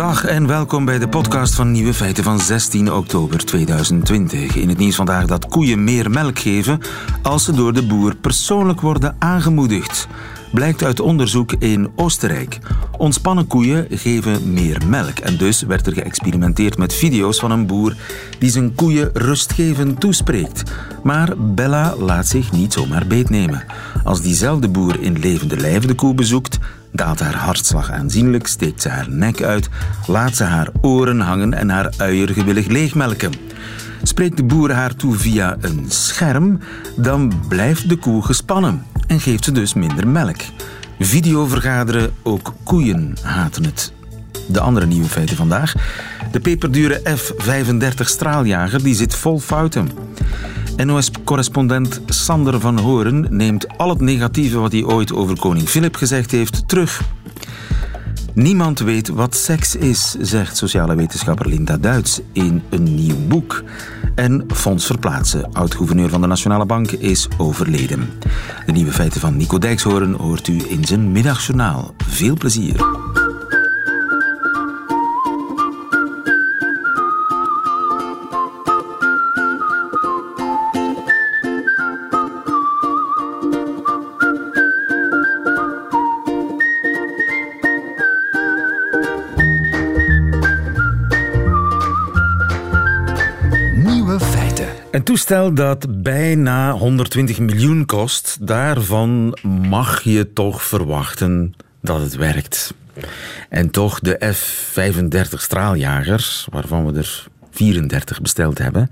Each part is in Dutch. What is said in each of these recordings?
Dag en welkom bij de podcast van Nieuwe Feiten van 16 oktober 2020. In het nieuws vandaag dat koeien meer melk geven als ze door de boer persoonlijk worden aangemoedigd. Blijkt uit onderzoek in Oostenrijk. Ontspannen koeien geven meer melk en dus werd er geëxperimenteerd met video's van een boer die zijn koeien rustgevend toespreekt. Maar Bella laat zich niet zomaar beetnemen. Als diezelfde boer in levende lijf de koe bezoekt, daalt haar hartslag aanzienlijk, steekt ze haar nek uit, laat ze haar oren hangen en haar uier gewillig leegmelken. Spreekt de boer haar toe via een scherm, dan blijft de koe gespannen en geeft ze dus minder melk. Video vergaderen, ook koeien haten het. De andere nieuwe feiten vandaag. De peperdure F-35 straaljager die zit vol fouten. NOS-correspondent Sander van Horen neemt al het negatieve wat hij ooit over koning Filip gezegd heeft terug. Niemand weet wat seks is, zegt sociale wetenschapper Linda Duits in een nieuw boek. En Fons Verplaatsen, oud-gouverneur van de Nationale Bank, is overleden. De nieuwe feiten van Nico Dijkshoorn hoort u in zijn middagjournaal. Veel plezier. Toestel dat bijna 120 miljoen kost, daarvan mag je toch verwachten dat het werkt. En toch de F-35 straaljagers, waarvan we er 34 besteld hebben,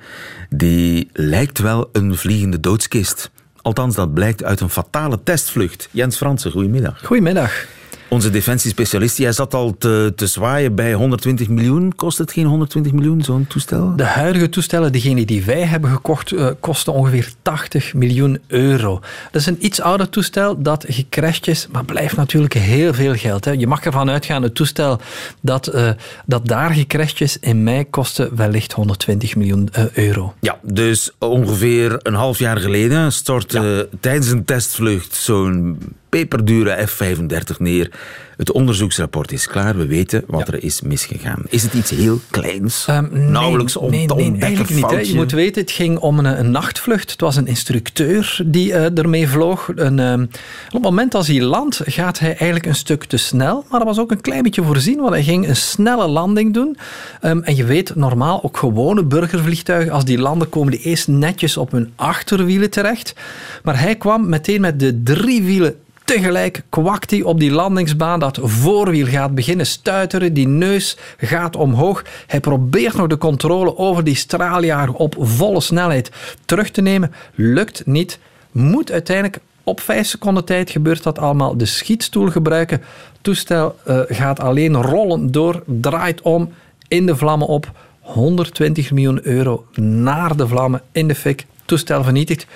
die lijkt wel een vliegende doodskist. Althans, dat blijkt uit een fatale testvlucht. Jens Fransen, goedemiddag. Goedemiddag. Onze defensiespecialist, jij zat al te, te zwaaien bij 120 miljoen. Kost het geen 120 miljoen, zo'n toestel? De huidige toestellen, degene die wij hebben gekocht, uh, kosten ongeveer 80 miljoen euro. Dat is een iets ouder toestel dat gecrashed is, maar blijft natuurlijk heel veel geld. Hè. Je mag ervan uitgaan, het toestel dat, uh, dat daar gecrashed is, in mei kostte wellicht 120 miljoen uh, euro. Ja, dus ongeveer een half jaar geleden stortte ja. tijdens een testvlucht zo'n peperdure F-35 neer. Het onderzoeksrapport is klaar. We weten wat ja. er is misgegaan. Is het iets heel kleins? Um, nee, Nauwelijks om nee, nee, eigenlijk niet. Hè. Je moet weten, het ging om een, een nachtvlucht. Het was een instructeur die uh, ermee vloog. Een, um, op het moment als hij landt, gaat hij eigenlijk een stuk te snel. Maar dat was ook een klein beetje voorzien, want hij ging een snelle landing doen. Um, en je weet, normaal, ook gewone burgervliegtuigen, als die landen, komen die eerst netjes op hun achterwielen terecht. Maar hij kwam meteen met de drie wielen Tegelijk kwakt hij op die landingsbaan. Dat voorwiel gaat beginnen stuiteren. Die neus gaat omhoog. Hij probeert nog de controle over die straaljager op volle snelheid terug te nemen. Lukt niet. Moet uiteindelijk op vijf seconden tijd gebeurt dat allemaal. De schietstoel gebruiken. Toestel uh, gaat alleen rollen door, draait om, in de vlammen op. 120 miljoen euro naar de vlammen, in de fik. Toestel vernietigd.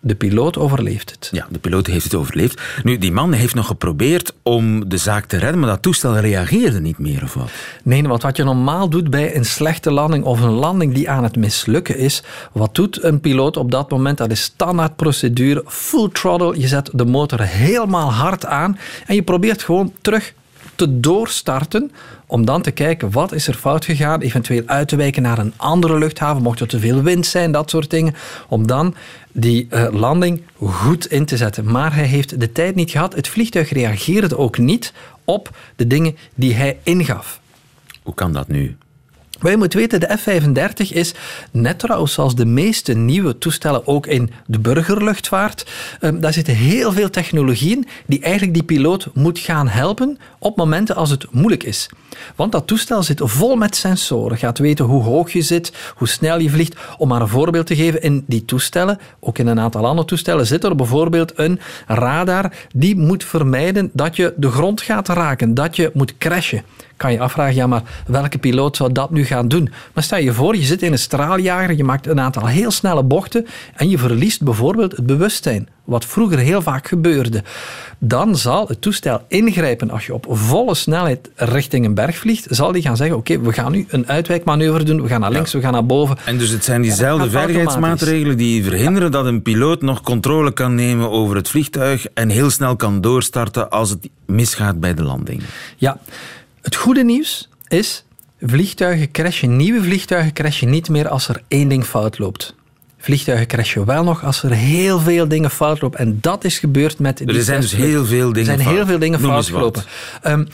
De piloot overleeft het. Ja, de piloot heeft het overleefd. Nu, die man heeft nog geprobeerd om de zaak te redden, maar dat toestel reageerde niet meer of wat? Nee, want wat je normaal doet bij een slechte landing of een landing die aan het mislukken is, wat doet een piloot op dat moment? Dat is standaardprocedure, full throttle. Je zet de motor helemaal hard aan en je probeert gewoon terug te doorstarten om dan te kijken wat is er fout gegaan, eventueel uit te wijken naar een andere luchthaven, mocht er te veel wind zijn, dat soort dingen, om dan die uh, landing goed in te zetten. Maar hij heeft de tijd niet gehad. Het vliegtuig reageerde ook niet op de dingen die hij ingaf. Hoe kan dat nu? Maar je moet weten, de F-35 is net trouwens zoals de meeste nieuwe toestellen ook in de burgerluchtvaart. Um, daar zitten heel veel technologieën die eigenlijk die piloot moet gaan helpen op momenten als het moeilijk is. Want dat toestel zit vol met sensoren. Gaat weten hoe hoog je zit, hoe snel je vliegt. Om maar een voorbeeld te geven, in die toestellen, ook in een aantal andere toestellen, zit er bijvoorbeeld een radar die moet vermijden dat je de grond gaat raken, dat je moet crashen kan je afvragen, ja, maar welke piloot zou dat nu gaan doen? Maar stel je voor, je zit in een straaljager, je maakt een aantal heel snelle bochten en je verliest bijvoorbeeld het bewustzijn, wat vroeger heel vaak gebeurde. Dan zal het toestel ingrijpen als je op volle snelheid richting een berg vliegt, zal die gaan zeggen, oké, we gaan nu een uitwijkmanoeuvre doen, we gaan naar links, ja. we gaan naar boven. En dus het zijn diezelfde veiligheidsmaatregelen die verhinderen dat een piloot nog controle kan nemen over het vliegtuig en heel snel kan doorstarten als het misgaat bij de landing. Ja, het goede nieuws is vliegtuigen crashen, nieuwe vliegtuigen crashen niet meer als er één ding fout loopt. Vliegtuigen crashen wel nog als er heel veel dingen fout lopen. En dat is gebeurd met... Er zijn dus heel veel dingen Er zijn heel veel dingen fout gelopen. Ehm,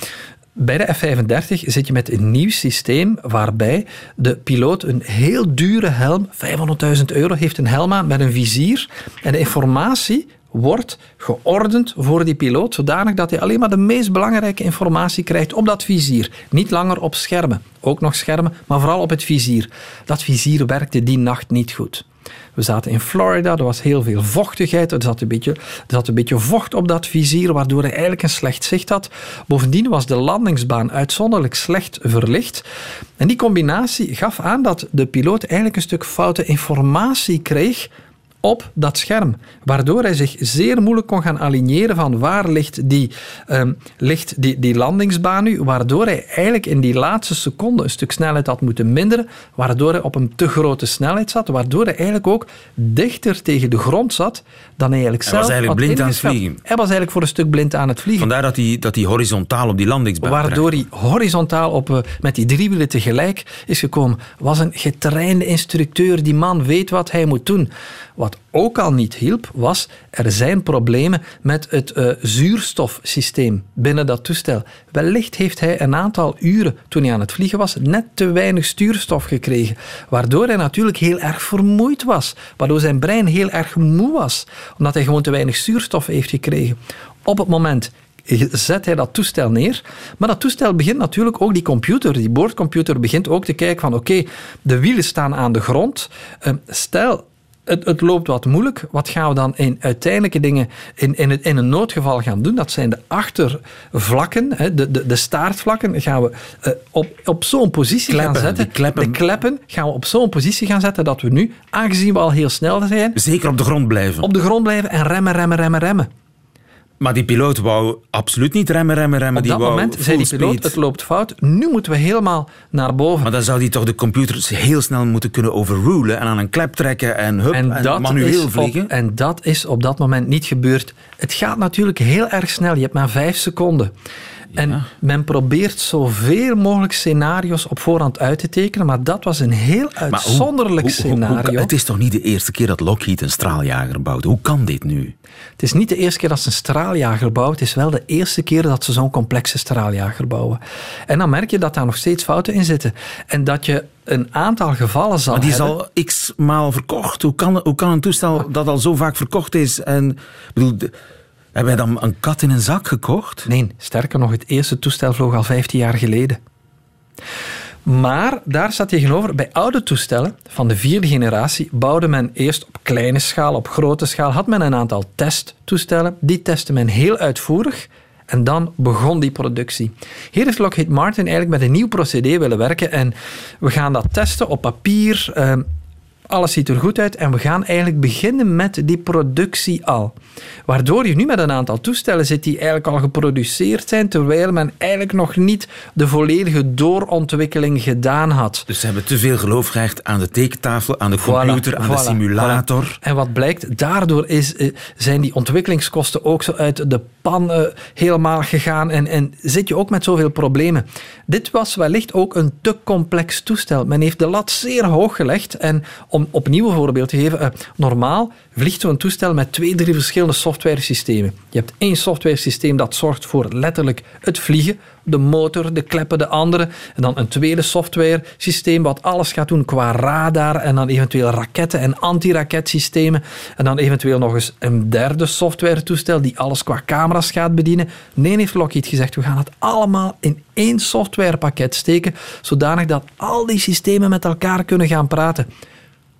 bij de F-35 zit je met een nieuw systeem waarbij de piloot een heel dure helm, 500.000 euro, heeft een helm aan met een vizier. En de informatie wordt geordend voor die piloot, zodanig dat hij alleen maar de meest belangrijke informatie krijgt op dat vizier. Niet langer op schermen. Ook nog schermen, maar vooral op het vizier. Dat vizier werkte die nacht niet goed. We zaten in Florida, er was heel veel vochtigheid, er zat, een beetje, zat een beetje vocht op dat vizier, waardoor hij eigenlijk een slecht zicht had. Bovendien was de landingsbaan uitzonderlijk slecht verlicht. En die combinatie gaf aan dat de piloot eigenlijk een stuk foute informatie kreeg op dat scherm, waardoor hij zich zeer moeilijk kon gaan aligneren van waar ligt die, ligt die, die landingsbaan nu, waardoor hij eigenlijk in die laatste seconde een stuk snelheid had moeten minderen, waardoor hij op een te grote snelheid zat, waardoor hij eigenlijk ook dichter tegen de grond zat dan hij eigenlijk Hij zelf was eigenlijk blind aan het vliegen. Hij was eigenlijk voor een stuk blind aan het vliegen. Vandaar dat hij, dat hij horizontaal op die landingsbaan Waardoor hij horizontaal op, eh, met die drie wielen tegelijk is gekomen. Was een getrainde instructeur. Die man weet wat hij moet doen. Wat ook al niet hielp, was er zijn problemen met het eh, zuurstofsysteem binnen dat toestel. Wellicht heeft hij een aantal uren toen hij aan het vliegen was net te weinig stuurstof gekregen. Waardoor hij natuurlijk heel erg vermoeid was. Waardoor zijn brein heel erg moe was. Omdat hij gewoon te weinig zuurstof heeft gekregen. Op het moment zet hij dat toestel neer. Maar dat toestel begint natuurlijk ook, die computer, die boordcomputer, begint ook te kijken van oké, de wielen staan aan de grond. Eh, stel, het, het, loopt wat moeilijk. Wat gaan we dan in uiteindelijke dingen in, in, het, in een noodgeval gaan doen? Dat zijn de achtervlakken, hè, de, de, de staartvlakken, gaan we uh, op, op zo'n positie Kleppen, gaan zetten. kleppen. De kleppen gaan we op zo'n positie gaan zetten dat we nu, aangezien we al heel snel zijn, Zeker op de grond blijven. op de grond blijven en remmen, remmen, remmen, remmen. Maar die piloot wou absoluut niet remmen, remmen, remmen. Op dat moment zei die piloot, speed. het loopt fout. Nu moeten we helemaal naar boven. Maar dan zou die toch de computer heel snel moeten kunnen overrulen en aan een klep trekken en, hup, en, dat manueel vliegen. Op, en dat is op dat moment niet gebeurd. Het gaat natuurlijk heel erg snel. Je hebt maar vijf seconden. En men probeert zoveel mogelijk scenario's op voorhand uit te tekenen, maar dat was een heel hoe- uitzonderlijk hoe- hoe- hoe- scenario. het is toch niet de eerste keer dat Lockheed een straaljager bouwt? Hoe kan dit nu? Het is niet de eerste keer dat ze een straaljager bouwen. Het is wel de eerste keer dat ze zo'n complexe straaljager bouwen. En dan merk je dat daar nog steeds fouten in zitten. En dat je een aantal gevallen zal Maar die is hebben. al x maal verkocht. Hoe kan, hoe kan een toestel dat al zo vaak verkocht is? En, bedoel, hebben wij dan een kat in een zak gekocht? Nee, sterker nog, het eerste toestel vloog al 15 jaar geleden. Maar daar staat tegenover, bij oude toestellen van de vierde generatie bouwde men eerst op kleine schaal, op grote schaal, had men een aantal testtoestellen. Die testte men heel uitvoerig en dan begon die productie. Hier heeft Lockheed Martin eigenlijk met een nieuw procedé willen werken en we gaan dat testen op papier. ehm, alles ziet er goed uit en we gaan eigenlijk beginnen met die productie al. Waardoor je nu met een aantal toestellen zit die eigenlijk al geproduceerd zijn, terwijl men eigenlijk nog niet de volledige doorontwikkeling gedaan had. Dus ze hebben te veel geloof gehecht aan de tekentafel, aan de computer, Voilà, aan de simulator. voilà. En wat blijkt, daardoor is, eh, zijn die ontwikkelingskosten ook zo uit de pan eh, helemaal gegaan en, en zit je ook met zoveel problemen. Dit was wellicht ook een te complex toestel. Men heeft de lat zeer hoog gelegd en om opnieuw een voorbeeld te geven, eh, normaal vliegt zo'n toestel met twee, drie verschillende softwaresystemen. Je hebt één softwaresysteem dat zorgt voor letterlijk het vliegen, de motor, de kleppen, de andere. En dan een tweede software systeem wat alles gaat doen qua radar en dan eventueel raketten en antiraketsystemen. En dan eventueel nog eens een derde software toestel die alles qua camera's gaat bedienen. Nee, heeft Lockheed gezegd, we gaan het allemaal in één softwarepakket steken, zodanig dat al die systemen met elkaar kunnen gaan praten.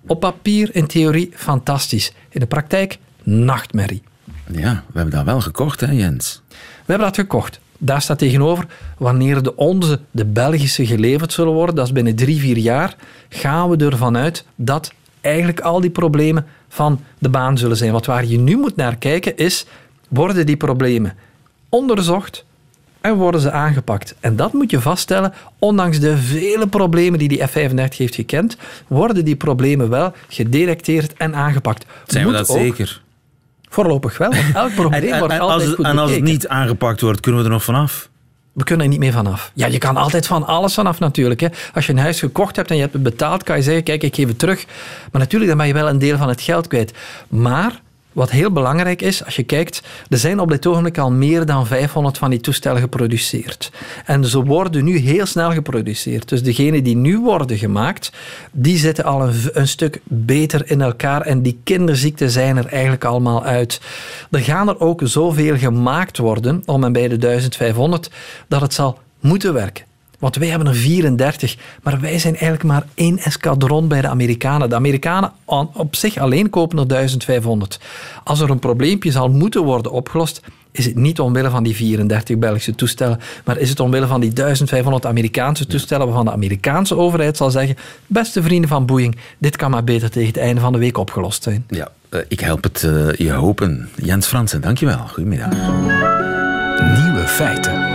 Op papier, in theorie, fantastisch. In de praktijk, nachtmerrie. Ja, we hebben dat wel gekocht, hè Jens? We hebben dat gekocht. Daar staat tegenover, wanneer de onze, de Belgische, geleverd zullen worden, dat is binnen drie, vier jaar, gaan we ervan uit dat eigenlijk al die problemen van de baan zullen zijn. Wat waar je nu moet naar kijken is, worden die problemen onderzocht en worden ze aangepakt? En dat moet je vaststellen, ondanks de vele problemen die die F-35 heeft gekend, worden die problemen wel gedetecteerd en aangepakt. Zijn we Moet dat ook zeker? Voorlopig wel, want elk probleem En, en- wordt en altijd als, goed en als het niet aangepakt wordt, kunnen we er nog vanaf? we kunnen er niet meer vanaf. Ja, je kan altijd van alles vanaf natuurlijk. Hè. Als je een huis gekocht hebt en je hebt het betaald, kan je zeggen, kijk, ik geef het terug. Maar natuurlijk, dan ben je wel een deel van het geld kwijt. Maar wat heel belangrijk is, als je kijkt, er zijn op dit ogenblik al meer dan 500 van die toestellen geproduceerd. En ze worden nu heel snel geproduceerd. Dus degenen die nu worden gemaakt, die zitten al een, een stuk beter in elkaar en die kinderziekten zijn er eigenlijk allemaal uit. Er gaan er ook zoveel gemaakt worden, om en bij de 1500, dat het zal moeten werken. Want wij hebben er 34, maar wij zijn eigenlijk maar één escadron bij de Amerikanen. De Amerikanen op zich alleen kopen er 1500. Als er een probleempje zal moeten worden opgelost, is het niet omwille van die 34 Belgische toestellen, maar is het omwille van die 1500 Amerikaanse toestellen waarvan de Amerikaanse overheid zal zeggen, beste vrienden van Boeing, dit kan maar beter tegen het einde van de week opgelost zijn. Ja, eh, ik help het uh, je hopen. Jens Fransen, dankjewel. Goedemiddag. Nieuwe feiten.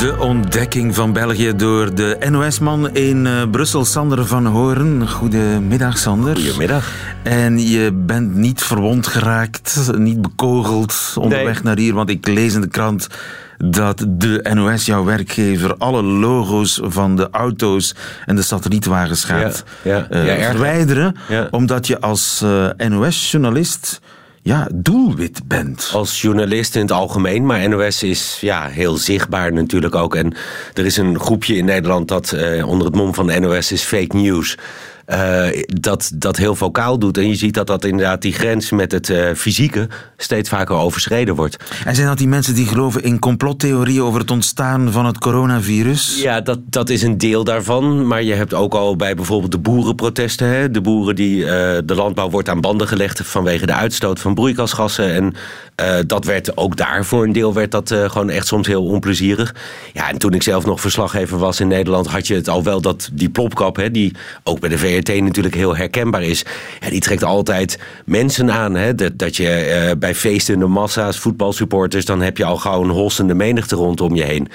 De ontdekking van België door de NOS-man in uh, Brussel, Sander van Horen. Goedemiddag, Sander. Goedemiddag. En je bent niet verwond geraakt, niet bekogeld onderweg naar hier, want ik lees in de krant dat de NOS, jouw werkgever, alle logo's van de auto's en de satellietwagens gaat ja, ja. Uh, verwijderen, omdat je als uh, NOS-journalist ja, doelwit bent. Als journalist in het algemeen, maar NOS is ja, heel zichtbaar natuurlijk ook. En er is een groepje in Nederland dat uh, onder het mom van NOS is fake news. Uh, dat, dat heel vocaal doet. En je ziet dat dat inderdaad die grens met het uh, fysieke steeds vaker overschreden wordt. En zijn dat die mensen die geloven in complottheorieën over het ontstaan van het coronavirus? Ja, dat, dat is een deel daarvan. Maar je hebt ook al bij bijvoorbeeld de boerenprotesten. Hè? De boeren die uh, de landbouw wordt aan banden gelegd vanwege de uitstoot van broeikasgassen. En dat werd ook daar voor een deel werd dat gewoon echt soms heel onplezierig. Ja, en toen ik zelf nog verslaggever was in Nederland, had je het al wel dat die plopkap, hè, die ook bij de VRT natuurlijk heel herkenbaar is, ja, die trekt altijd mensen aan. Hè, dat, dat je uh, bij feestende massa's, voetbalsupporters, dan heb je al gauw een hossende menigte rondom je heen.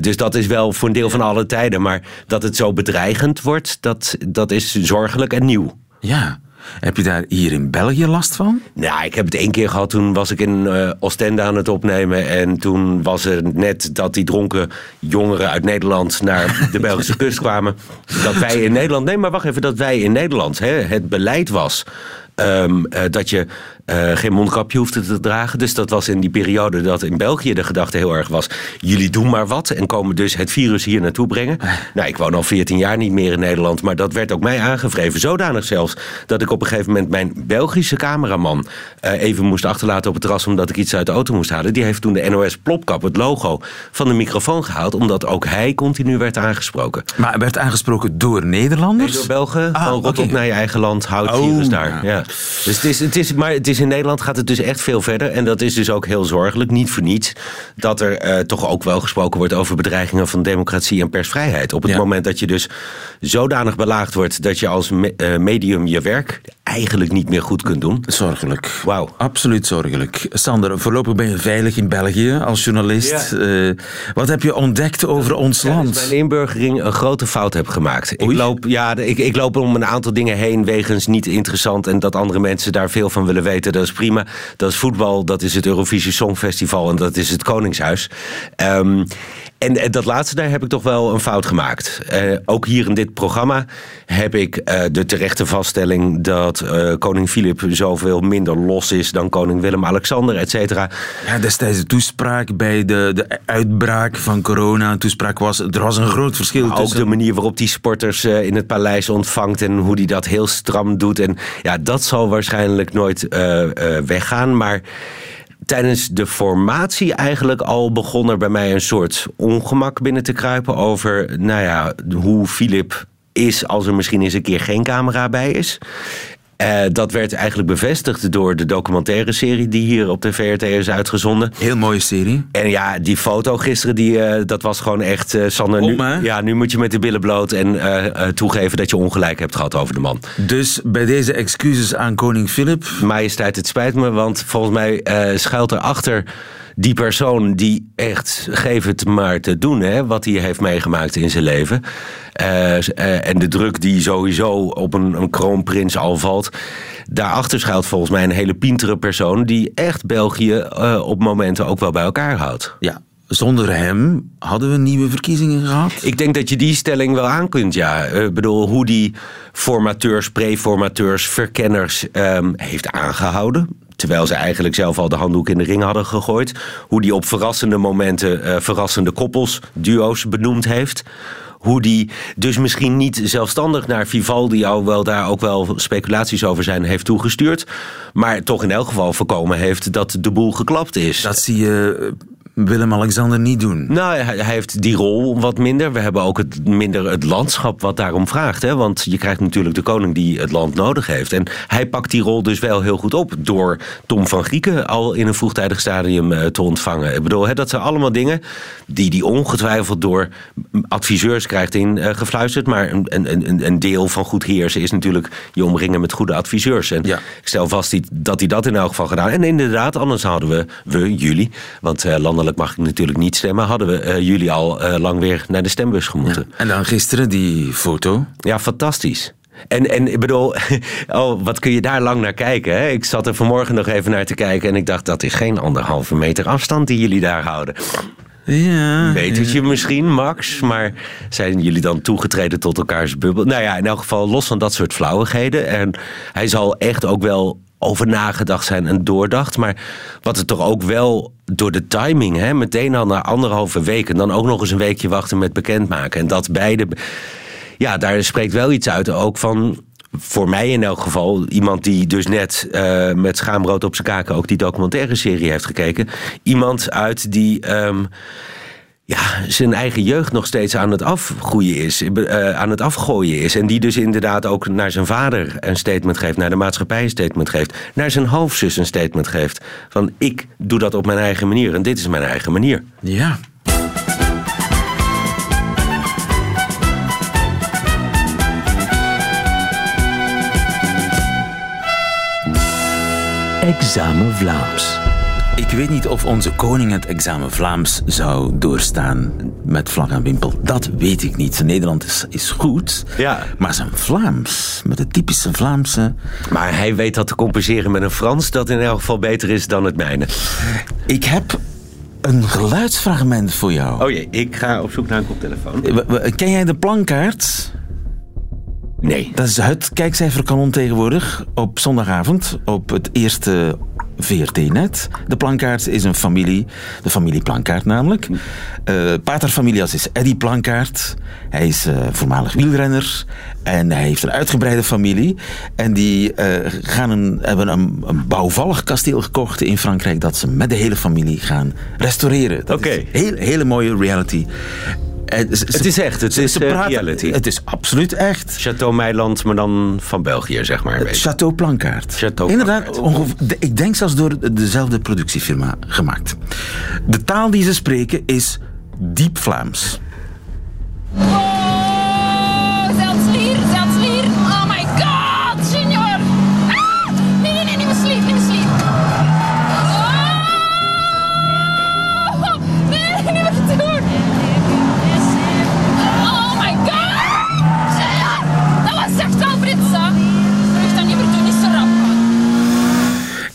dus dat is wel voor een deel van alle tijden. Maar dat het zo bedreigend wordt, dat, dat is zorgelijk en nieuw. Ja. Heb je daar hier in België last van? Nou, ik heb het één keer gehad. Toen was ik in uh, Oostende aan het opnemen. En toen was er net dat die dronken jongeren uit Nederland naar de Belgische kust kwamen. Dat wij in Nederland. Nee, maar wacht even. Dat wij in Nederland hè, het beleid was. Um, uh, dat je uh, geen mondkapje hoefde te dragen. Dus dat was in die periode dat in België de gedachte heel erg was... jullie doen maar wat en komen dus het virus hier naartoe brengen. Nou, ik woon al 14 jaar niet meer in Nederland... maar dat werd ook mij aangevreven. Zodanig zelfs dat ik op een gegeven moment mijn Belgische cameraman... Uh, even moest achterlaten op het terras omdat ik iets uit de auto moest halen. Die heeft toen de NOS Plopkap, het logo, van de microfoon gehaald... omdat ook hij continu werd aangesproken. Maar werd aangesproken door Nederlanders? Nee, door Belgen. Ah, van rot okay. op naar je eigen land, houd oh, virus daar. Ja. Dus het is, het is, maar het is in Nederland gaat het dus echt veel verder. En dat is dus ook heel zorgelijk. Niet voor niets dat er uh, toch ook wel gesproken wordt over bedreigingen van democratie en persvrijheid. Op het ja. moment dat je dus zodanig belaagd wordt dat je als me uh, medium je werk eigenlijk niet meer goed kunt doen. Zorgelijk. Wauw. Absoluut zorgelijk. Sander, voorlopig ben je veilig in België als journalist. Ja. Uh, wat heb je ontdekt over ons ja, land? Dat ik bij inburgering een grote fout heb gemaakt. Ik loop, ja, ik, ik loop om een aantal dingen heen wegens niet interessant en dat andere mensen daar veel van willen weten. Dat is prima. Dat is voetbal, dat is het Eurovisie Songfestival en dat is het Koningshuis. Um, en dat laatste, daar heb ik toch wel een fout gemaakt. Uh, ook hier in dit programma heb ik uh, de terechte vaststelling dat uh, koning Filip zoveel minder los is dan koning Willem-Alexander, et cetera. Ja, destijds de toespraak bij de, de uitbraak van corona. Een toespraak was, er was een groot verschil maar tussen... Ook de manier waarop die sporters in het paleis ontvangt en hoe die dat heel stram doet. En ja, dat zal waarschijnlijk nooit weggaan, maar tijdens de formatie eigenlijk al begon er bij mij een soort ongemak binnen te kruipen over, nou ja, hoe Filip is als er misschien eens een keer geen camera bij is. Uh, dat werd eigenlijk bevestigd door de documentaire serie die hier op de VRT is uitgezonden. Heel mooie serie. En ja, die foto gisteren, die, uh, dat was gewoon echt... Uh, Sander, nu, ja, nu moet je met de billen bloot en toegeven dat je ongelijk hebt gehad over de man. Dus bij deze excuses aan koning Filip... Majesteit, het spijt me, want volgens mij schuilt erachter die persoon die echt, geef het maar te doen, hè, wat hij heeft meegemaakt in zijn leven. Uh, uh, en de druk die sowieso op een, een kroonprins al valt. daarachter schuilt volgens mij een hele pintere persoon die echt België uh, op momenten ook wel bij elkaar houdt. Ja, zonder hem hadden we nieuwe verkiezingen gehad? Ik denk dat je die stelling wel aan kunt, ja. Ik bedoel, hoe die formateurs, preformateurs, verkenners um, heeft aangehouden. Terwijl ze eigenlijk zelf al de handdoek in de ring hadden gegooid. Hoe die op verrassende momenten uh, verrassende koppels, duo's benoemd heeft hoe die dus misschien niet zelfstandig naar Vivaldi, wel daar ook wel speculaties over zijn, heeft toegestuurd. Maar toch in elk geval voorkomen heeft dat de boel geklapt is. Dat zie je Willem-Alexander niet doen? Nou, hij, heeft die rol wat minder. We hebben ook het, minder het landschap wat daarom vraagt. Hè? Want je krijgt natuurlijk de koning die het land nodig heeft. En hij pakt die rol dus wel heel goed op. Door Tom van Grieken al in een vroegtijdig stadium eh, te ontvangen. Ik bedoel, hè, dat zijn allemaal dingen die hij ongetwijfeld door adviseurs krijgt ingefluisterd. Uh, maar een, een, een deel van goed heersen is natuurlijk je omringen met goede adviseurs. En ja. ik stel vast dat hij dat in elk geval gedaan. En inderdaad, anders hadden we, we jullie, want uh, landelijk mag ik natuurlijk niet stemmen, hadden we uh, jullie al uh, lang weer naar de stembus gemoeten. Ja. En dan gisteren die foto. Ja, fantastisch. En, en ik bedoel, oh, wat kun je daar lang naar kijken? Hè? Ik zat er vanmorgen nog even naar te kijken en ik dacht, dat is geen anderhalve meter afstand die jullie daar houden. Ja, Weet het je misschien, Max? Maar zijn jullie dan toegetreden tot elkaars bubbel? Nou ja, in elk geval los van dat soort flauwigheden. En hij zal echt ook wel over nagedacht zijn en doordacht. Maar wat het toch ook wel door de timing, hè, meteen al na anderhalve week en dan ook nog eens een weekje wachten met bekendmaken. En dat beide. Ja, daar spreekt wel iets uit ook van. Voor mij in elk geval, iemand die dus net uh, met schaamrood op zijn kaken ook die documentaire serie heeft gekeken. Iemand uit die. Um, ja, zijn eigen jeugd nog steeds aan het afgroeien is, uh, aan het afgooien is. En die dus inderdaad ook naar zijn vader een statement geeft, naar de maatschappij een statement geeft, naar zijn halfzus een statement geeft. Van ik doe dat op mijn eigen manier en dit is mijn eigen manier. Ja. Examen Vlaams. Ik weet niet of onze koning het examen Vlaams zou doorstaan met vlag en wimpel. Dat weet ik niet. Zijn Nederland is, is goed, ja. maar zijn Vlaams, met het typische Vlaamse... Maar hij weet dat te compenseren met een Frans dat in elk geval beter is dan het mijne. Ik heb een geluidsfragment voor jou. Oh jee, ik ga op zoek naar een koptelefoon. Ken jij de plankaart? Nee. Dat is het kijkcijferkanon tegenwoordig op zondagavond op het eerste VRT-net. De Plankaart is een familie, de familie Plankaart namelijk. Uh, paterfamilias is Eddy Plankaart. Hij is uh, voormalig wielrenner en hij heeft een uitgebreide familie. En die uh, gaan een, hebben een, een, bouwvallig kasteel gekocht in Frankrijk dat ze met de hele familie gaan restaureren. Oké. Okay. Heel, hele mooie reality. Het is echt, het is praten, reality. Het is absoluut echt. Chateau Meiland, maar dan van België, zeg maar. Chateau Plankaart. Chateau Inderdaad, ik denk zelfs door dezelfde productiefirma gemaakt. De taal die ze spreken is diep Vlaams. Oh,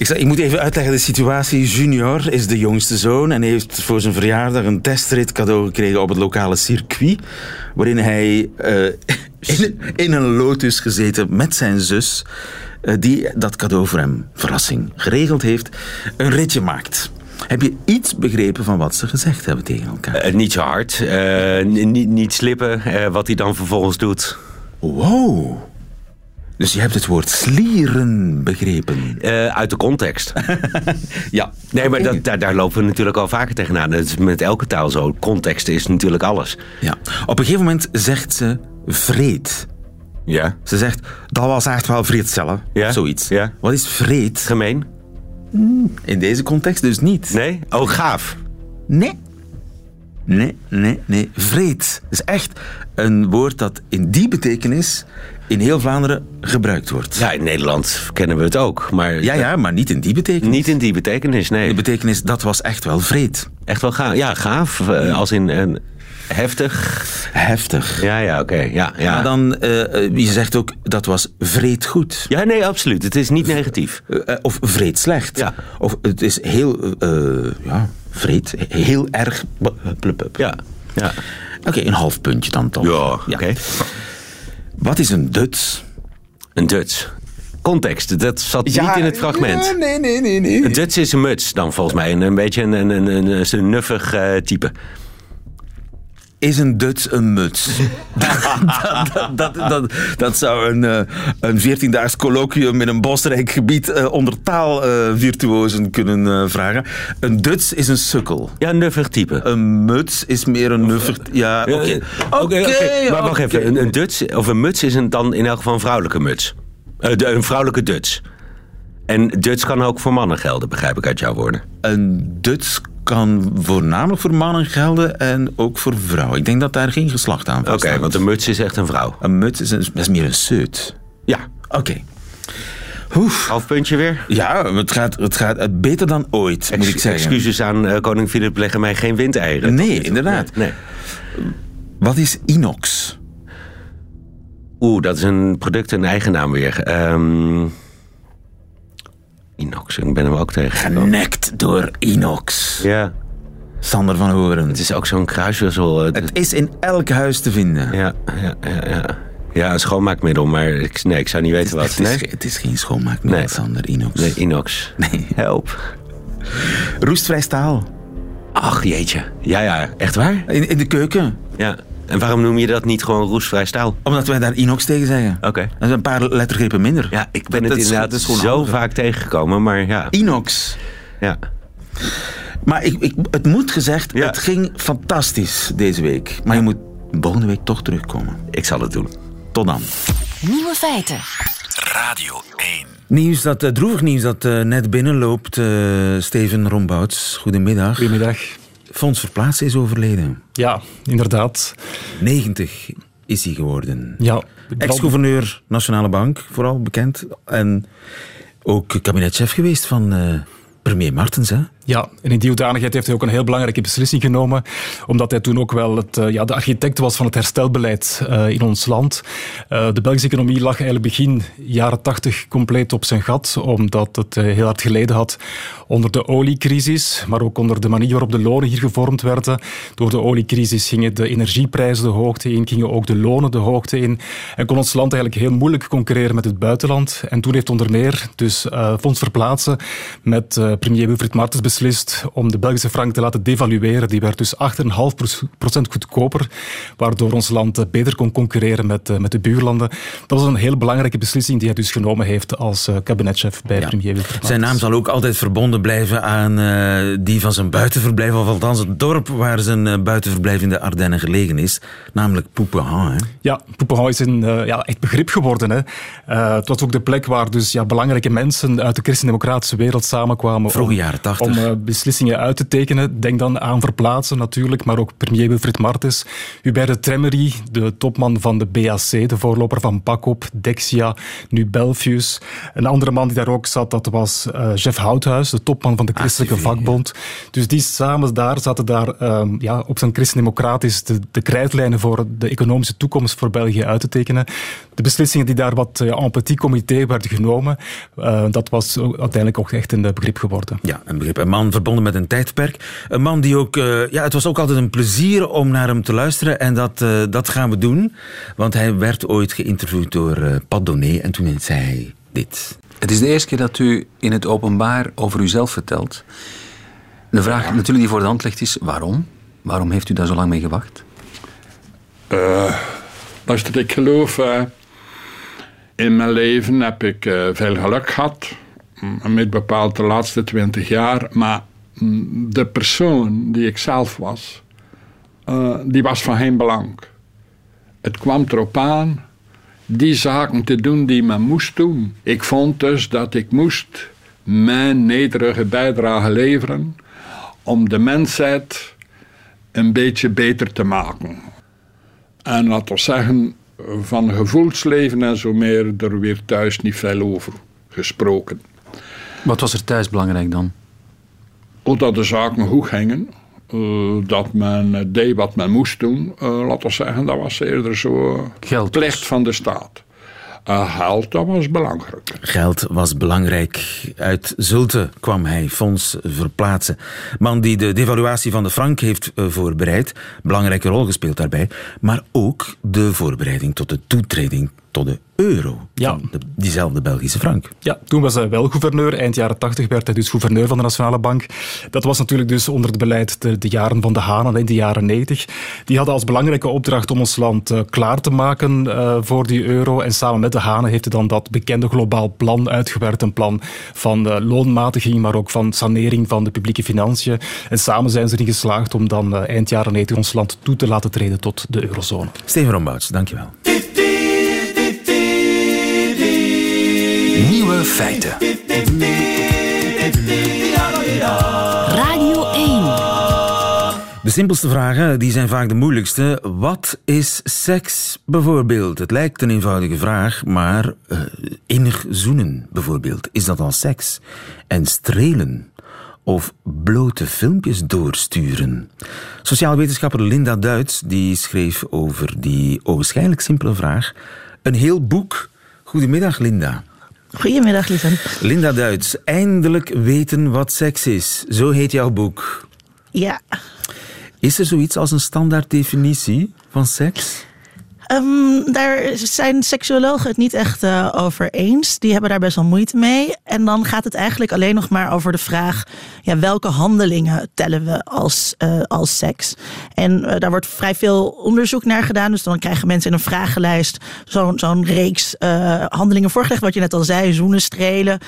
Ik, ik, moet even uitleggen de situatie. Junior is de jongste zoon en heeft voor zijn verjaardag een testrit cadeau gekregen op het lokale circuit. Waarin hij uh, in, in, een lotus gezeten met zijn zus, uh, die dat cadeau voor hem, verrassing, geregeld heeft, een ritje maakt. Heb je iets begrepen van wat ze gezegd hebben tegen elkaar? Uh, niet zo hard. niet, niet slippen, wat hij dan vervolgens doet. Wow. Dus je hebt het woord slieren begrepen. Uh, uit de context. ja. Nee, maar dat, daar, daar, lopen we natuurlijk al vaker tegenaan. Dat is met elke taal zo. Context is natuurlijk alles. Ja. Op een gegeven moment zegt ze vreed. Ja. Ze zegt, dat was echt wel vreedzellen. Ja. Zoiets. Ja. Wat is vreed? Gemeen. In deze context dus niet. Nee? Oh, gaaf. Nee. Nee, nee, nee. Vreed. is echt een woord dat in die betekenis in heel Vlaanderen gebruikt wordt. Ja, in Nederland kennen we het ook. Maar ja, ja, maar niet in die betekenis. Niet in die betekenis, nee. De betekenis, dat was echt wel vreed. Echt wel gaaf. Ja, gaaf. Als in... Heftig. Heftig. Ja, ja, oké. Ja, ja. Maar dan, eh, eh, je zegt ook, dat was vreed goed. ja, nee, absoluut. Het is niet negatief. Eh, eh, of vreed slecht. Ja. Of het is heel, eh, ja, vreed. Heel erg... Ja, ja. Oké, een half puntje dan toch. Ja, oké. Wat is een Duts? Een Duts. Context, dat zat niet in het fragment. Ja, nee, nee, nee, nee. Een Duts is een muts dan volgens mij. Een, een beetje een, een, een, een, een, een nuffig eh, type. Is een Duts een muts? dat, dat, dat, zou een, eh, een 14-daags colloquium in een bosrijk gebied eh, onder taalvirtuozen kunnen eh, vragen. Een Duts is een sukkel. Ja, een nuffig type. Een muts is meer een nuffig... Ja, oké. Oké. Maar wacht even, een, een Duts of een muts is een, dan in elk geval een vrouwelijke muts. De- een vrouwelijke Duts. En Duts kan ook voor mannen gelden, begrijp ik uit jouw woorden. Een Duts kan voornamelijk voor mannen gelden en ook voor vrouwen. Ik denk dat daar geen geslacht aan Oké, vaststaat. want een muts is echt een vrouw. Een muts is, een, dat is meer een seut. Ja, Oké. Oef. half puntje weer. Ja, het gaat, het gaat beter dan ooit, moet ik zeggen. Excuses aan eh, koning Filip leggen mij geen windeieren. Nee, inderdaad. Nee. Wat is inox? Oeh, dat is een product, een eigen naam weer. Ehm Inox, ik ben hem ook tegengekomen. Genekt door inox. Ja, Sander van Horen. het is ook zo'n kruiswissel. Het- Het is in elk huis te vinden. Ja, ja, ja, ja. Ja, een schoonmaakmiddel, maar ik, nee, ik zou niet weten wat. Het is, Nee, het is geen schoonmaakmiddel, Nee. Sander. Inox. nee inox. Nee. Help. Roestvrij staal. Ach, jeetje. Ja, ja, echt waar? In, in de keuken. Ja. En waarom noem je dat niet gewoon roestvrij staal? Omdat wij daar inox tegen zeggen. Oké. Dat is een paar lettergrepen minder. Ja, ik ben Dat het inderdaad dat is zo vaak tegengekomen, maar ja. Inox. ja. Maar ik, ik, het moet gezegd, Ja. het ging fantastisch deze week. Maar je moet volgende week toch terugkomen. Ik zal het doen. Tot dan. Nieuwe feiten. Radio 1. Nieuws dat, eh, droevig nieuws dat eh, net binnenloopt. eh, Steven Rombouts, goedemiddag. Goedemiddag. Fons Verplaatst is overleden. Ja, inderdaad. 90 is hij geworden. Ja, Ex-gouverneur Nationale Bank, vooral bekend. En ook kabinetchef geweest van eh, premier Martens. Hè? Ja, en in die hoedanigheid heeft hij ook een heel belangrijke beslissing genomen, omdat hij toen ook wel het, eh, ja, de architect was van het herstelbeleid eh, in ons land. Eh, de Belgische economie lag eigenlijk begin jaren tachtig compleet op zijn gat, omdat het heel hard geleden had onder de oliecrisis, maar ook onder de manier waarop de lonen hier gevormd werden. Door de oliecrisis gingen de energieprijzen de hoogte in, gingen ook de lonen de hoogte in en kon ons land eigenlijk heel moeilijk concurreren met het buitenland. En toen heeft onder meer dus Fonds Verplaatsen met premier Wilfried Martens beslist om de Belgische frank te laten devalueren. Die werd dus 8,5% goedkoper, waardoor ons land beter kon concurreren met, eh, met de buurlanden. Dat was een heel belangrijke beslissing die hij dus genomen heeft als eh, kabinetchef bij Ja. premier Wilfried. Zijn naam zal ook altijd verbonden blijven aan eh, die van zijn buitenverblijf, of althans het dorp waar zijn buitenverblijf in de Ardennen gelegen is, namelijk Poupenhan. Hè? Ja, Poepenhouw is een uh, ja, echt begrip geworden. Hè. Het was ook de plek waar dus, ja, belangrijke mensen uit de christendemocratische wereld samenkwamen Vroege jaren tachtig. om uh, beslissingen uit te tekenen. Denk dan aan Verplaatsen natuurlijk, maar ook premier Wilfried Martens. Hubert de Tremmery, de topman van de BAC, de voorloper van Bakop, Dexia, nu Belfius. Een andere man die daar ook zat, dat was uh, Jeff Houthuis, de topman van de Christelijke ACV, Vakbond. Dus die samen daar zaten daar um, ja, op zijn christendemocratisch de, de krijtlijnen voor de economische toekomst voor België uit te tekenen. De beslissingen die daar wat uh, en petit comité werden genomen, uh, dat was uiteindelijk ook echt een begrip geworden. Ja, een begrip. Man verbonden met een tijdperk. Een man die ook... Uh, ja, het was ook altijd een plezier om naar hem te luisteren. En dat, uh, dat gaan we doen. Want hij werd ooit geïnterviewd door uh, Pat Doné. En toen zei hij dit. Het is de eerste keer dat u in het openbaar over uzelf vertelt. De vraag ja. natuurlijk die voor de hand ligt is waarom? Waarom heeft u daar zo lang mee gewacht? Uh, luister, ik geloof... Uh, in mijn leven heb ik uh, veel geluk gehad. Met bepaald de laatste twintig jaar. Maar mm, de persoon die ik zelf was... Uh, die was van geen belang. Het kwam erop aan die zaken te doen die men moest doen. Ik vond dus dat ik moest mijn nederige bijdrage leveren... om de mensheid een beetje beter te maken. En laten we zeggen, van gevoelsleven en zo meer, er weer thuis niet veel over gesproken. Wat was er thuis belangrijk dan? Ook dat de zaken goed gingen. eh, dat men eh, deed wat men moest doen. Eh, laten we zeggen, dat was eerder zo Geld. plicht van de staat. Eh, geld, dat was belangrijk. Geld was belangrijk. Uit Zulte kwam hij fonds verplaatsen. Man die de devaluatie van de frank heeft voorbereid. Belangrijke rol gespeeld daarbij. Maar ook de voorbereiding tot de toetreding tot de euro. Ja. Van de- diezelfde Belgische frank. Ja, toen was hij wel gouverneur. Eind jaren 80 werd hij dus gouverneur van de Nationale Bank. Dat was natuurlijk dus onder het beleid de, de jaren van de Hanen in de jaren 90. Die hadden als belangrijke opdracht om ons land eh, klaar te maken eh, voor die euro. En samen met de Hanen heeft hij dan dat bekende globaal plan uitgewerkt. Een plan van eh, loonmatiging, maar ook van sanering van de publieke financiën. En samen zijn ze erin geslaagd om dan eind jaren 90 ons land toe te laten treden tot de eurozone. Steven Rombouts, dankjewel. Nieuwe feiten. Radio 1. De simpelste vragen die zijn vaak de moeilijkste. Wat is seks bijvoorbeeld? Het lijkt een eenvoudige vraag, maar eh, innig zoenen bijvoorbeeld, is dat al seks? En strelen? Of blote filmpjes doorsturen? Sociaal wetenschapper Linda Duits die schreef over die ogenschijnlijk simpele vraag een heel boek. Goedemiddag Linda. Goedemiddag, lieve. Linda Duits, eindelijk weten wat seks is. Zo heet jouw boek. Ja. Is er zoiets als een standaard definitie van seks? Ehm, daar zijn seksuologen het niet echt eh, over eens. Die hebben daar best wel moeite mee. En dan gaat het eigenlijk alleen nog maar over de vraag: ja, welke handelingen tellen we als, eh, als seks? En eh, daar wordt vrij veel onderzoek naar gedaan. Dus dan krijgen mensen in een vragenlijst zo'n zo'n reeks handelingen voorgelegd. Wat je net al zei: zoenen, strelen.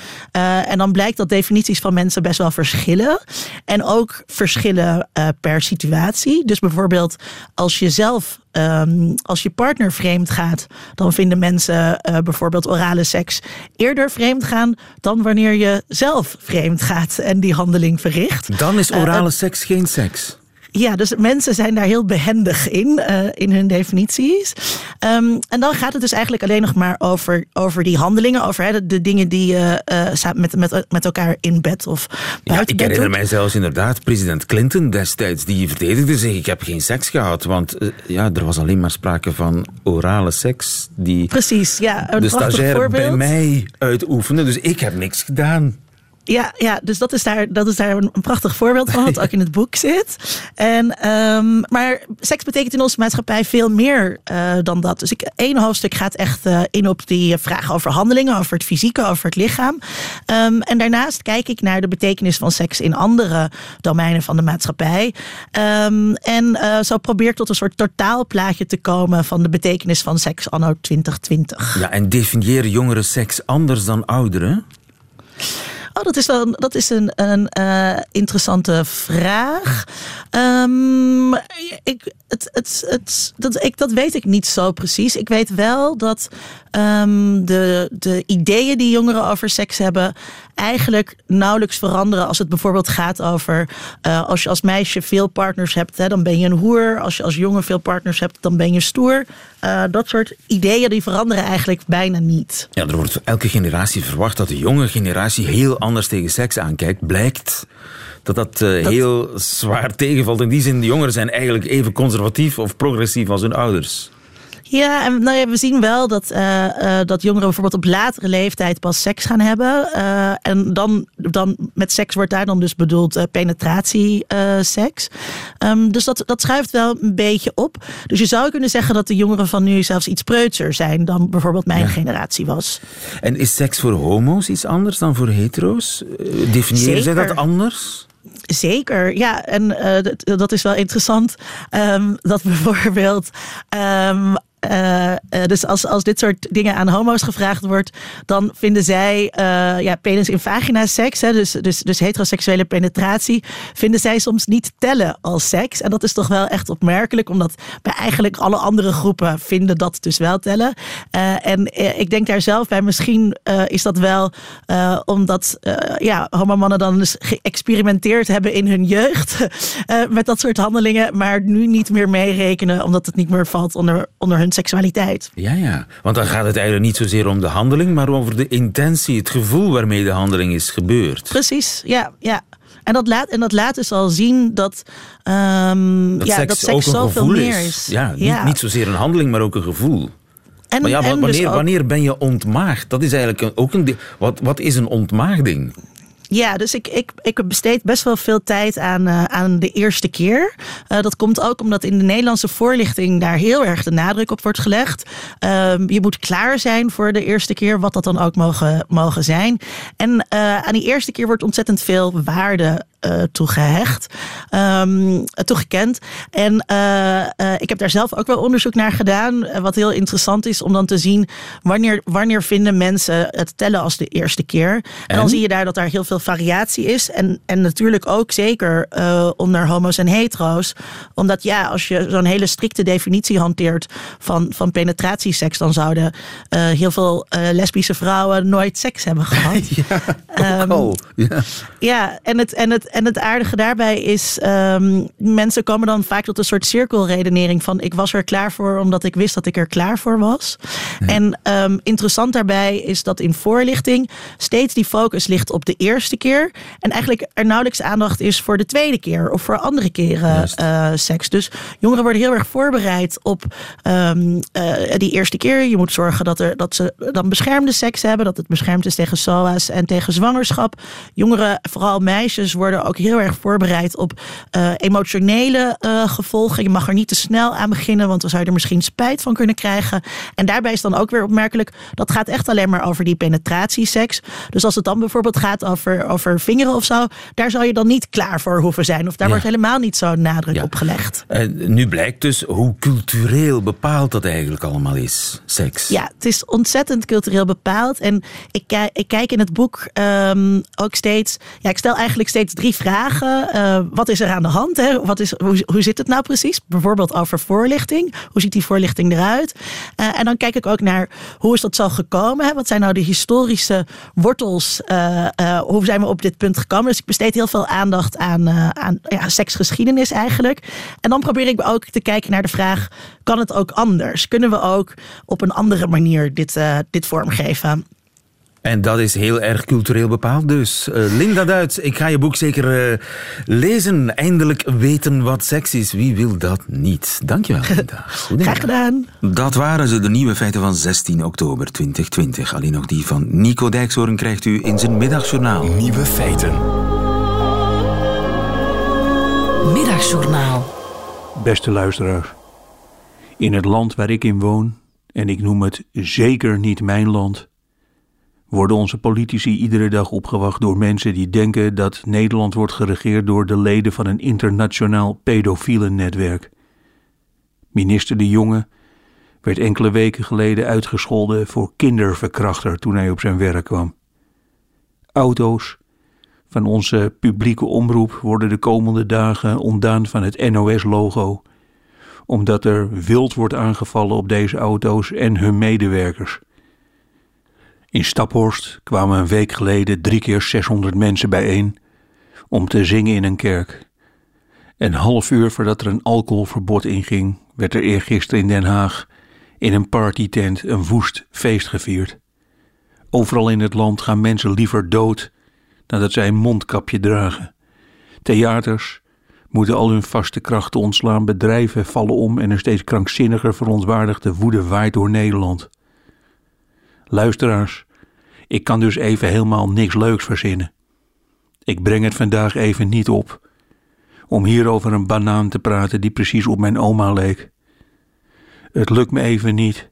En dan blijkt dat definities van mensen best wel verschillen. En ook verschillen per situatie. Dus bijvoorbeeld als je zelf Ehm, als je partner vreemd gaat, dan vinden mensen eh, bijvoorbeeld orale seks eerder vreemd gaan dan wanneer je zelf vreemd gaat en die handeling verricht. Dan is Eh, orale seks geen seks. Ja, dus mensen zijn daar heel behendig in, eh, in hun definities. Ehm, en dan gaat het dus eigenlijk alleen nog maar over, over die handelingen, over hè, de, de dingen die je eh, samen met, met, met elkaar in bed of Ja, buiten ik bed herinner doet. mij zelfs inderdaad president Clinton destijds, die verdedigde zich. Ik heb geen seks gehad, want eh, ja, er was alleen maar sprake van orale seks die Precies, ja. De stagiair bij mij uitoefende. Dus ik heb niks gedaan. Ja, ja dus dat is, daar, dat is daar een, prachtig voorbeeld van, wat ook in het boek zit. En, ehm, maar seks betekent in onze maatschappij veel meer eh, dan dat. Dus ik, één hoofdstuk gaat echt eh, in op die vragen over handelingen, over het fysieke, over het lichaam. Ehm, en daarnaast kijk ik naar de betekenis van seks in andere domeinen van de maatschappij. Ehm, en eh, zo probeer ik tot een soort totaalplaatje te komen van de betekenis van seks anno 2020. Ja, en definieer jongeren seks anders dan ouderen? Oh, dat is wel dat is een, een eh, interessante vraag. Ehm, ik, het, het, het, dat, ik, dat weet ik niet zo precies. Ik weet wel dat ehm, de, de ideeën die jongeren over seks hebben eigenlijk nauwelijks veranderen als het bijvoorbeeld gaat over eh, als je als meisje veel partners hebt, hè, dan ben je een hoer. Als je als jongen veel partners hebt, dan ben je stoer. Eh, dat soort ideeën die veranderen eigenlijk bijna niet. Ja, er wordt elke generatie verwacht dat de jonge generatie heel anders tegen seks aankijkt. Blijkt dat dat, eh, heel zwaar tegenvalt. In die zin, de jongeren zijn eigenlijk even conservatief of progressief als hun ouders. Ja, en nou ja, we zien wel dat, eh, eh, dat jongeren bijvoorbeeld op latere leeftijd pas seks gaan hebben. Eh, en dan, dan met seks wordt daar dan dus bedoeld eh, penetratieseks. Ehm, dus dat, dat schuift wel een beetje op. Dus je zou kunnen zeggen dat de jongeren van nu zelfs iets preutser zijn dan bijvoorbeeld mijn generatie was. En is seks voor homo's iets anders dan voor hetero's? Definiëren zij dat anders? Zeker, ja. En eh, dat, is wel interessant. ehm, dat bijvoorbeeld. ehm, eh, eh, dus als, als dit soort dingen aan homo's gevraagd wordt, dan vinden zij eh, ja, penis in vagina seks, hè, dus, dus, dus heteroseksuele penetratie, vinden zij soms niet tellen als seks. En dat is toch wel echt opmerkelijk, omdat bij eigenlijk alle andere groepen vinden dat dus wel tellen. En ik denk daar zelf bij, misschien is dat wel omdat ja, homomannen dan dus geëxperimenteerd hebben in hun jeugd met dat soort handelingen, maar nu niet meer meerekenen, omdat het niet meer valt onder, onder hun seksualiteit. Ja, ja. Want dan gaat het eigenlijk niet zozeer om de handeling, maar over de intentie, het gevoel waarmee de handeling is gebeurd. Precies, ja, ja. En dat laat, en dat laat dus al zien dat, ehm, Dat ja, seks dat seks zoveel meer is. Ja, niet, niet zozeer een handeling, maar ook een gevoel. En, Maar ja, dus wanneer, wanneer ben je ontmaagd? Dat is eigenlijk ook een... Wat, wat is een ontmaagding? Ja, dus ik, ik, ik besteed best wel veel tijd aan, eh, aan de eerste keer. Eh, dat komt ook omdat in de Nederlandse voorlichting daar heel erg de nadruk op wordt gelegd. Ehm, je moet klaar zijn voor de eerste keer, wat dat dan ook mogen, mogen zijn. En eh, aan die eerste keer wordt ontzettend veel waarde eh, toegehecht, ehm, toegekend. En ik heb daar zelf ook wel onderzoek naar gedaan. wat heel interessant is om dan te zien wanneer, wanneer vinden mensen het tellen als de eerste keer. En, dan En? zie je daar dat daar heel veel variatie is. En, en natuurlijk ook zeker eh, onder homo's en hetero's. Omdat ja, als je zo'n hele strikte definitie hanteert van, van penetratieseks, dan zouden eh, heel veel eh, lesbische vrouwen nooit seks hebben gehad. Ehm, oh, ja. ja, en het, en, het, en het aardige daarbij is, ehm, mensen komen dan vaak tot een soort cirkelredenering van ik was er klaar voor omdat ik wist dat ik er klaar voor was. En ehm, interessant daarbij is dat in voorlichting steeds die focus ligt op de eerste keer en eigenlijk er nauwelijks aandacht is voor de tweede keer of voor andere keren eh, seks. Dus jongeren worden heel erg voorbereid op ehm, eh, die eerste keer. Je moet zorgen dat, er, dat ze dan beschermde seks hebben, dat het beschermd is tegen SOA's en tegen zwangerschap. Jongeren, vooral meisjes, worden ook heel erg voorbereid op eh, emotionele gevolgen. Je mag er niet te snel aan beginnen, want dan zou je er misschien spijt van kunnen krijgen. En daarbij is dan ook weer opmerkelijk, dat gaat echt alleen maar over die penetratieseks. Dus als het dan bijvoorbeeld gaat over, over vingeren of zo, daar zou je dan niet klaar voor hoeven zijn. Of daar Ja. wordt helemaal niet zo'n nadruk Ja. op gelegd. En nu blijkt dus hoe cultureel bepaald dat eigenlijk allemaal is, seks. Ja, het is ontzettend cultureel bepaald. En ik, ki- ik kijk in het boek ehm, ook steeds. Ja, ik stel eigenlijk steeds drie vragen. Eh, wat is er aan de hand? Hè? Wat is, hoe, hoe zit het nou precies? Bijvoorbeeld over voorlichting. Hoe ziet die voorlichting eruit? Eh, en dan kijk ik ook naar hoe is dat zo gekomen? Hè? Wat zijn nou de historische wortels? Eh, eh, hoe zijn we op dit punt gekomen? Dus ik besteed heel veel aandacht aan, eh, aan ja, seksgeschiedenis eigenlijk. En dan probeer ik ook te kijken naar de vraag: kan het ook anders? Kunnen we ook op een andere manier dit, eh, dit vormgeven? En dat is heel erg cultureel bepaald dus. Eh, Linda Duits, ik ga je boek zeker eh, lezen. Eindelijk weten wat seks is. Wie wil dat niet? Dankjewel, Linda. Graag gedaan. Dat waren ze, de nieuwe feiten van 16 oktober 2020. Alleen nog die van Nico Dijkshoorn krijgt u in zijn middagjournaal. Nieuwe feiten. Middagjournaal. Beste luisteraars, in het land waar ik in woon, en ik noem het zeker niet mijn land, worden onze politici iedere dag opgewacht door mensen die denken dat Nederland wordt geregeerd door de leden van een internationaal pedofiele netwerk. Minister De Jonge werd enkele weken geleden uitgescholden voor kinderverkrachter toen hij op zijn werk kwam. Auto's van onze publieke omroep worden de komende dagen ontdaan van het NOS-logo, omdat er wild wordt aangevallen op deze auto's en hun medewerkers. In Staphorst kwamen een week geleden drie keer 600 mensen bijeen om te zingen in een kerk. Een half uur voordat er een alcoholverbod inging, werd er eergisteren in Den Haag in een partytent een woest feest gevierd. Overal in het land gaan mensen liever dood dan dat zij een mondkapje dragen. Theaters moeten al hun vaste krachten ontslaan, bedrijven vallen om en een steeds krankzinniger verontwaardigde woede waait door Nederland. Luisteraars, ik kan dus even helemaal niks leuks verzinnen. Ik breng het vandaag even niet op om hier over een banaan te praten die precies op mijn oma leek. Het lukt me even niet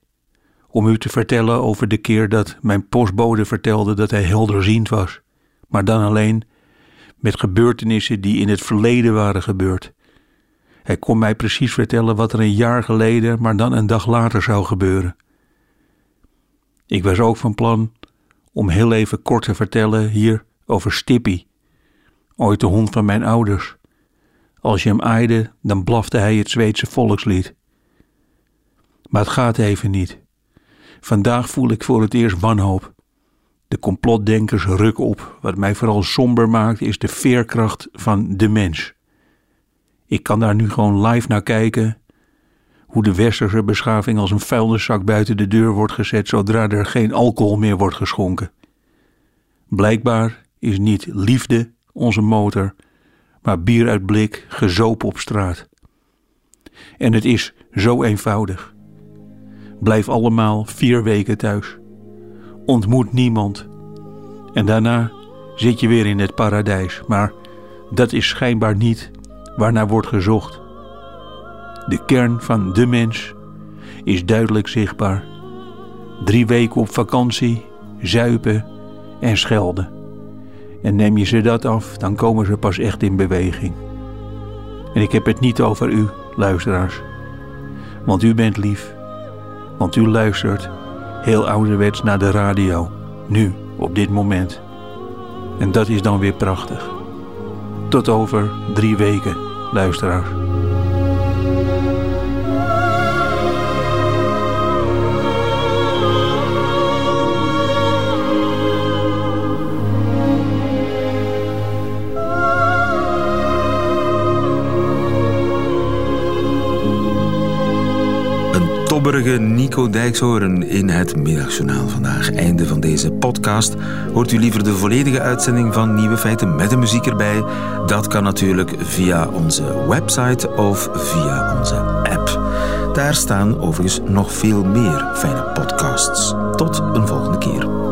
om u te vertellen over de keer dat mijn postbode vertelde dat hij helderziend was, maar dan alleen met gebeurtenissen die in het verleden waren gebeurd. Hij kon mij precies vertellen wat er een jaar geleden, maar dan een dag later zou gebeuren. Ik was ook van plan om heel even kort te vertellen hier over Stippy, ooit de hond van mijn ouders. Als je hem aaide, dan blafte hij het Zweedse volkslied. Maar het gaat even niet. Vandaag voel ik voor het eerst wanhoop. De complotdenkers rukken op. Wat mij vooral somber maakt is de veerkracht van de mens. Ik kan daar nu gewoon live naar kijken. Hoe de westerse beschaving als een vuilniszak buiten de deur wordt gezet zodra er geen alcohol meer wordt geschonken. Blijkbaar is niet liefde onze motor, maar bier uit blik, gezopen op straat. En het is zo eenvoudig. Blijf allemaal vier weken thuis. Ontmoet niemand. En daarna zit je weer in het paradijs. Maar dat is schijnbaar niet waarnaar wordt gezocht. De kern van de mens is duidelijk zichtbaar. Drie weken op vakantie, zuipen en schelden. En neem je ze dat af, dan komen ze pas echt in beweging. En ik heb het niet over u, luisteraars. Want u bent lief. Want u luistert heel ouderwets naar de radio. Nu, op dit moment. En dat is dan weer prachtig. Tot over drie weken, luisteraars. Tobberige Nico Dijkshoorn in het Middagjournaal vandaag. Einde van deze podcast. Hoort u liever de volledige uitzending van Nieuwe Feiten met de muziek erbij? Dat kan natuurlijk via onze website of via onze app. Daar staan overigens nog veel meer fijne podcasts. Tot een volgende keer.